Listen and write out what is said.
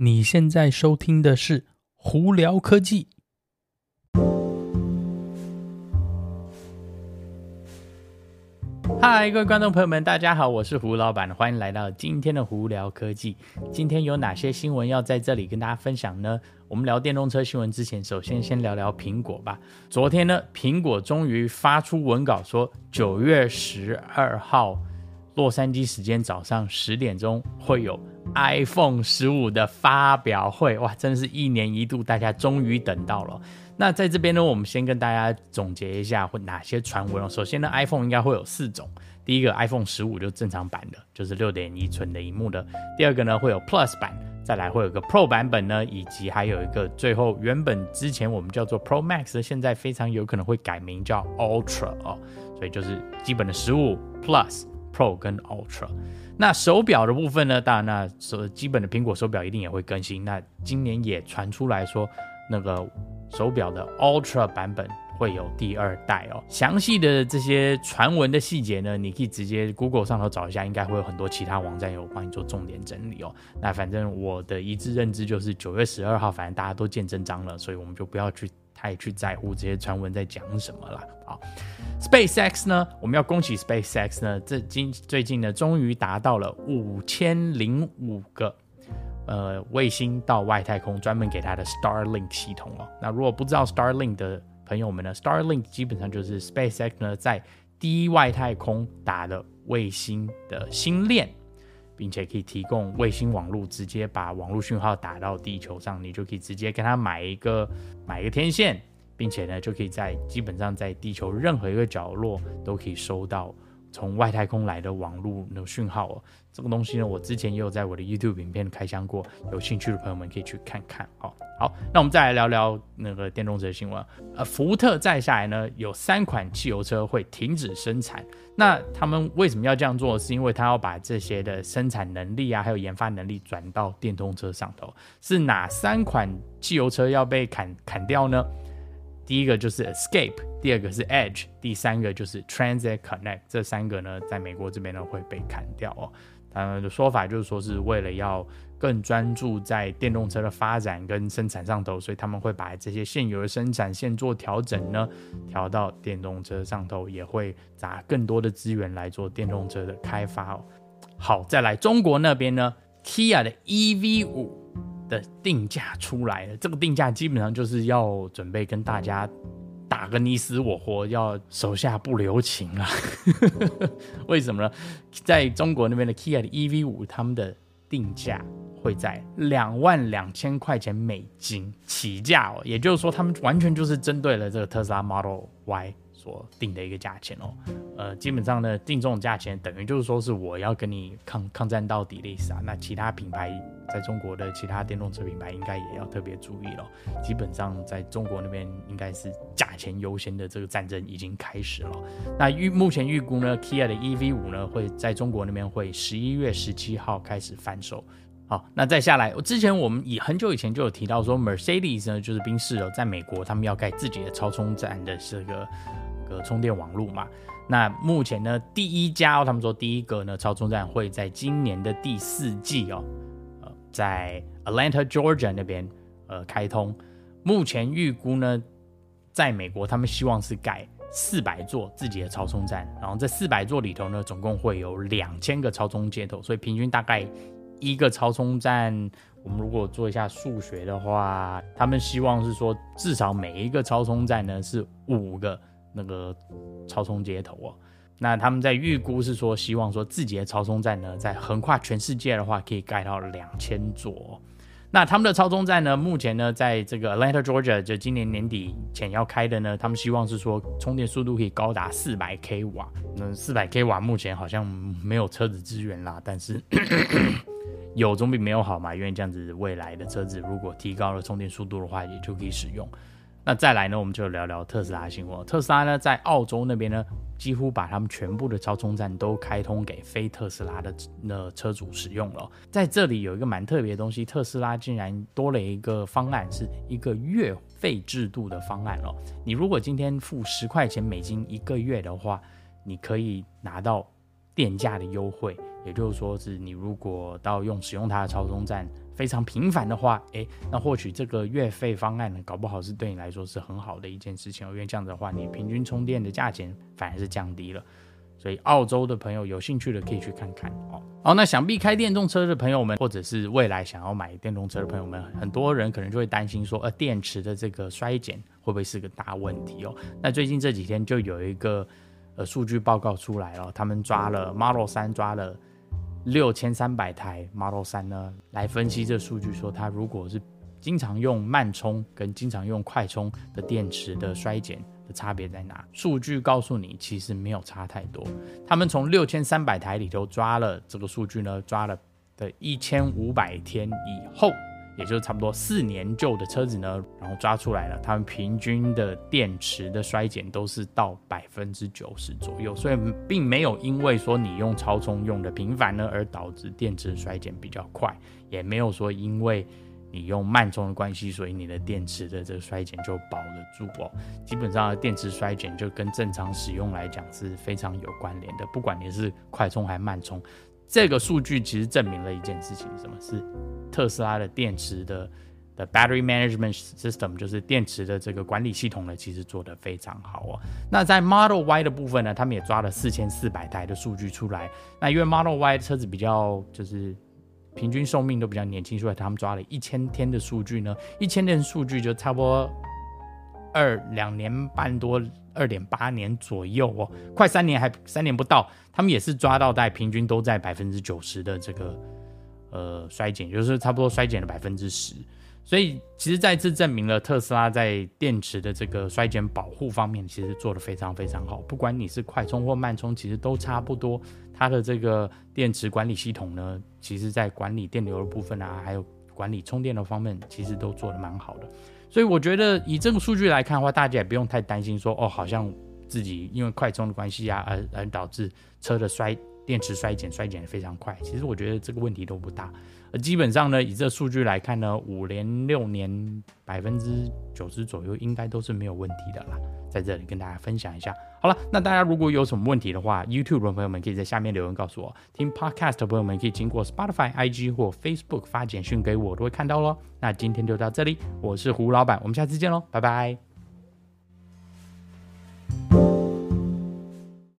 你现在收听的是《胡聊科技》。嗨，各位观众朋友们，大家好，我是胡老板，欢迎来到今天的《胡聊科技》。今天有哪些新闻要在这里跟大家分享呢？我们聊电动车新闻之前，首先先聊聊苹果吧。昨天呢，苹果终于发出文稿说，九月十二号洛杉矶时间早上十点钟会有。iPhone 十五的发表会，哇，真的是一年一度，大家终于等到了。那在这边呢，我们先跟大家总结一下会哪些传闻哦。首先呢，iPhone 应该会有四种，第一个 iPhone 十五就正常版的，就是六点一寸的萤幕的。第二个呢，会有 Plus 版，再来会有个 Pro 版本呢，以及还有一个最后原本之前我们叫做 Pro Max，的现在非常有可能会改名叫 Ultra 哦。所以就是基本的十五 Plus、Pro 跟 Ultra。那手表的部分呢？当然，那手基本的苹果手表一定也会更新。那今年也传出来说，那个手表的 Ultra 版本会有第二代哦。详细的这些传闻的细节呢，你可以直接 Google 上头找一下，应该会有很多其他网站有帮你做重点整理哦。那反正我的一致认知就是九月十二号，反正大家都见真章了，所以我们就不要去太去在乎这些传闻在讲什么了啊。SpaceX 呢，我们要恭喜 SpaceX 呢，这今最近呢，终于达到了五千零五个呃卫星到外太空，专门给它的 Starlink 系统哦。那如果不知道 Starlink 的朋友们呢，Starlink 基本上就是 SpaceX 呢在低外太空打的卫星的星链，并且可以提供卫星网络，直接把网络讯号打到地球上，你就可以直接跟他买一个买一个天线。并且呢，就可以在基本上在地球任何一个角落都可以收到从外太空来的网络那讯号哦。这个东西呢，我之前也有在我的 YouTube 影片开箱过，有兴趣的朋友们可以去看看哦。好，那我们再来聊聊那个电动车新闻。呃，福特再下来呢，有三款汽油车会停止生产。那他们为什么要这样做？是因为他要把这些的生产能力啊，还有研发能力转到电动车上头。是哪三款汽油车要被砍砍掉呢？第一个就是 Escape，第二个是 Edge，第三个就是 Transit Connect。这三个呢，在美国这边呢会被砍掉哦。他们的说法就是说，是为了要更专注在电动车的发展跟生产上头，所以他们会把这些现有的生产线做调整呢，调到电动车上头，也会砸更多的资源来做电动车的开发哦。好，再来中国那边呢，Kia 的 EV5。的定价出来了，这个定价基本上就是要准备跟大家打个你死我活，要手下不留情啊！为什么呢？在中国那边的 Kia 的 EV 五，他们的定价会在两万两千块钱美金起价哦，也就是说，他们完全就是针对了这个特斯拉 Model Y。所定的一个价钱哦，呃，基本上呢，定这种价钱等于就是说是我要跟你抗抗战到底的意思啊。那其他品牌在中国的其他电动车品牌应该也要特别注意了。基本上在中国那边应该是价钱优先的这个战争已经开始了。那预目前预估呢，Kia 的 EV 五呢会在中国那边会十一月十七号开始贩售。好，那再下来，我之前我们以很久以前就有提到说，Mercedes 呢就是宾士哦，在美国他们要盖自己的超充站的这个。个充电网络嘛，那目前呢，第一家哦，他们说第一个呢超充站会在今年的第四季哦，在 Atlanta Georgia 那边呃开通。目前预估呢，在美国他们希望是盖四百座自己的超充站，然后这四百座里头呢，总共会有两千个超充接头，所以平均大概一个超充站，我们如果做一下数学的话，他们希望是说至少每一个超充站呢是五个。那个超充接头哦，那他们在预估是说，希望说自己的超充站呢，在横跨全世界的话，可以盖到两千座。那他们的超充站呢，目前呢，在这个 Atlanta Georgia，就今年年底前要开的呢，他们希望是说充电速度可以高达四百 k 瓦。那四百 k 瓦目前好像没有车子支援啦，但是 有总比没有好嘛，因为这样子未来的车子如果提高了充电速度的话，也就可以使用。那再来呢，我们就聊聊特斯拉新闻。特斯拉呢，在澳洲那边呢，几乎把他们全部的超充站都开通给非特斯拉的那车主使用了。在这里有一个蛮特别的东西，特斯拉竟然多了一个方案，是一个月费制度的方案哦。你如果今天付十块钱美金一个月的话，你可以拿到电价的优惠，也就是说是你如果到用使用它的超充站。非常频繁的话，诶，那或许这个月费方案呢，搞不好是对你来说是很好的一件事情，因为这样子的话，你平均充电的价钱反而是降低了。所以澳洲的朋友有兴趣的可以去看看哦。好，那想必开电动车的朋友们，或者是未来想要买电动车的朋友们，很多人可能就会担心说，呃，电池的这个衰减会不会是个大问题哦？那最近这几天就有一个呃数据报告出来了，他们抓了 Model 3，抓了六千三百台 Model 三呢，来分析这数据，说它如果是经常用慢充跟经常用快充的电池的衰减。的差别在哪？数据告诉你，其实没有差太多。他们从六千三百台里头抓了这个数据呢，抓了的一千五百天以后，也就是差不多四年旧的车子呢，然后抓出来了，他们平均的电池的衰减都是到百分之九十左右，所以并没有因为说你用超充用的频繁呢，而导致电池衰减比较快，也没有说因为。你用慢充的关系，所以你的电池的这个衰减就保得住哦。基本上电池衰减就跟正常使用来讲是非常有关联的，不管你是快充还是慢充。这个数据其实证明了一件事情，什么是特斯拉的电池的的 battery management system，就是电池的这个管理系统呢，其实做得非常好哦。那在 Model Y 的部分呢，他们也抓了四千四百台的数据出来。那因为 Model Y 车子比较就是。平均寿命都比较年轻，所以他们抓了一千天的数据呢，一千天的数据就差不多二两年半多，二点八年左右哦，快三年还三年不到，他们也是抓到在平均都在百分之九十的这个呃衰减，就是差不多衰减了百分之十。所以，其实再次证明了特斯拉在电池的这个衰减保护方面，其实做得非常非常好。不管你是快充或慢充，其实都差不多。它的这个电池管理系统呢，其实在管理电流的部分啊，还有管理充电的方面，其实都做得蛮好的。所以，我觉得以这个数据来看的话，大家也不用太担心说，哦，好像自己因为快充的关系啊，而而导致车的衰电池衰减衰减得非常快。其实我觉得这个问题都不大。而基本上呢，以这数据来看呢，五年六年百分之九十左右应该都是没有问题的啦。在这里跟大家分享一下。好了，那大家如果有什么问题的话，YouTube 的朋友们可以在下面留言告诉我。听 Podcast 的朋友们可以经过 Spotify、IG 或 Facebook 发简讯给我，都会看到喽。那今天就到这里，我是胡老板，我们下次见喽，拜拜。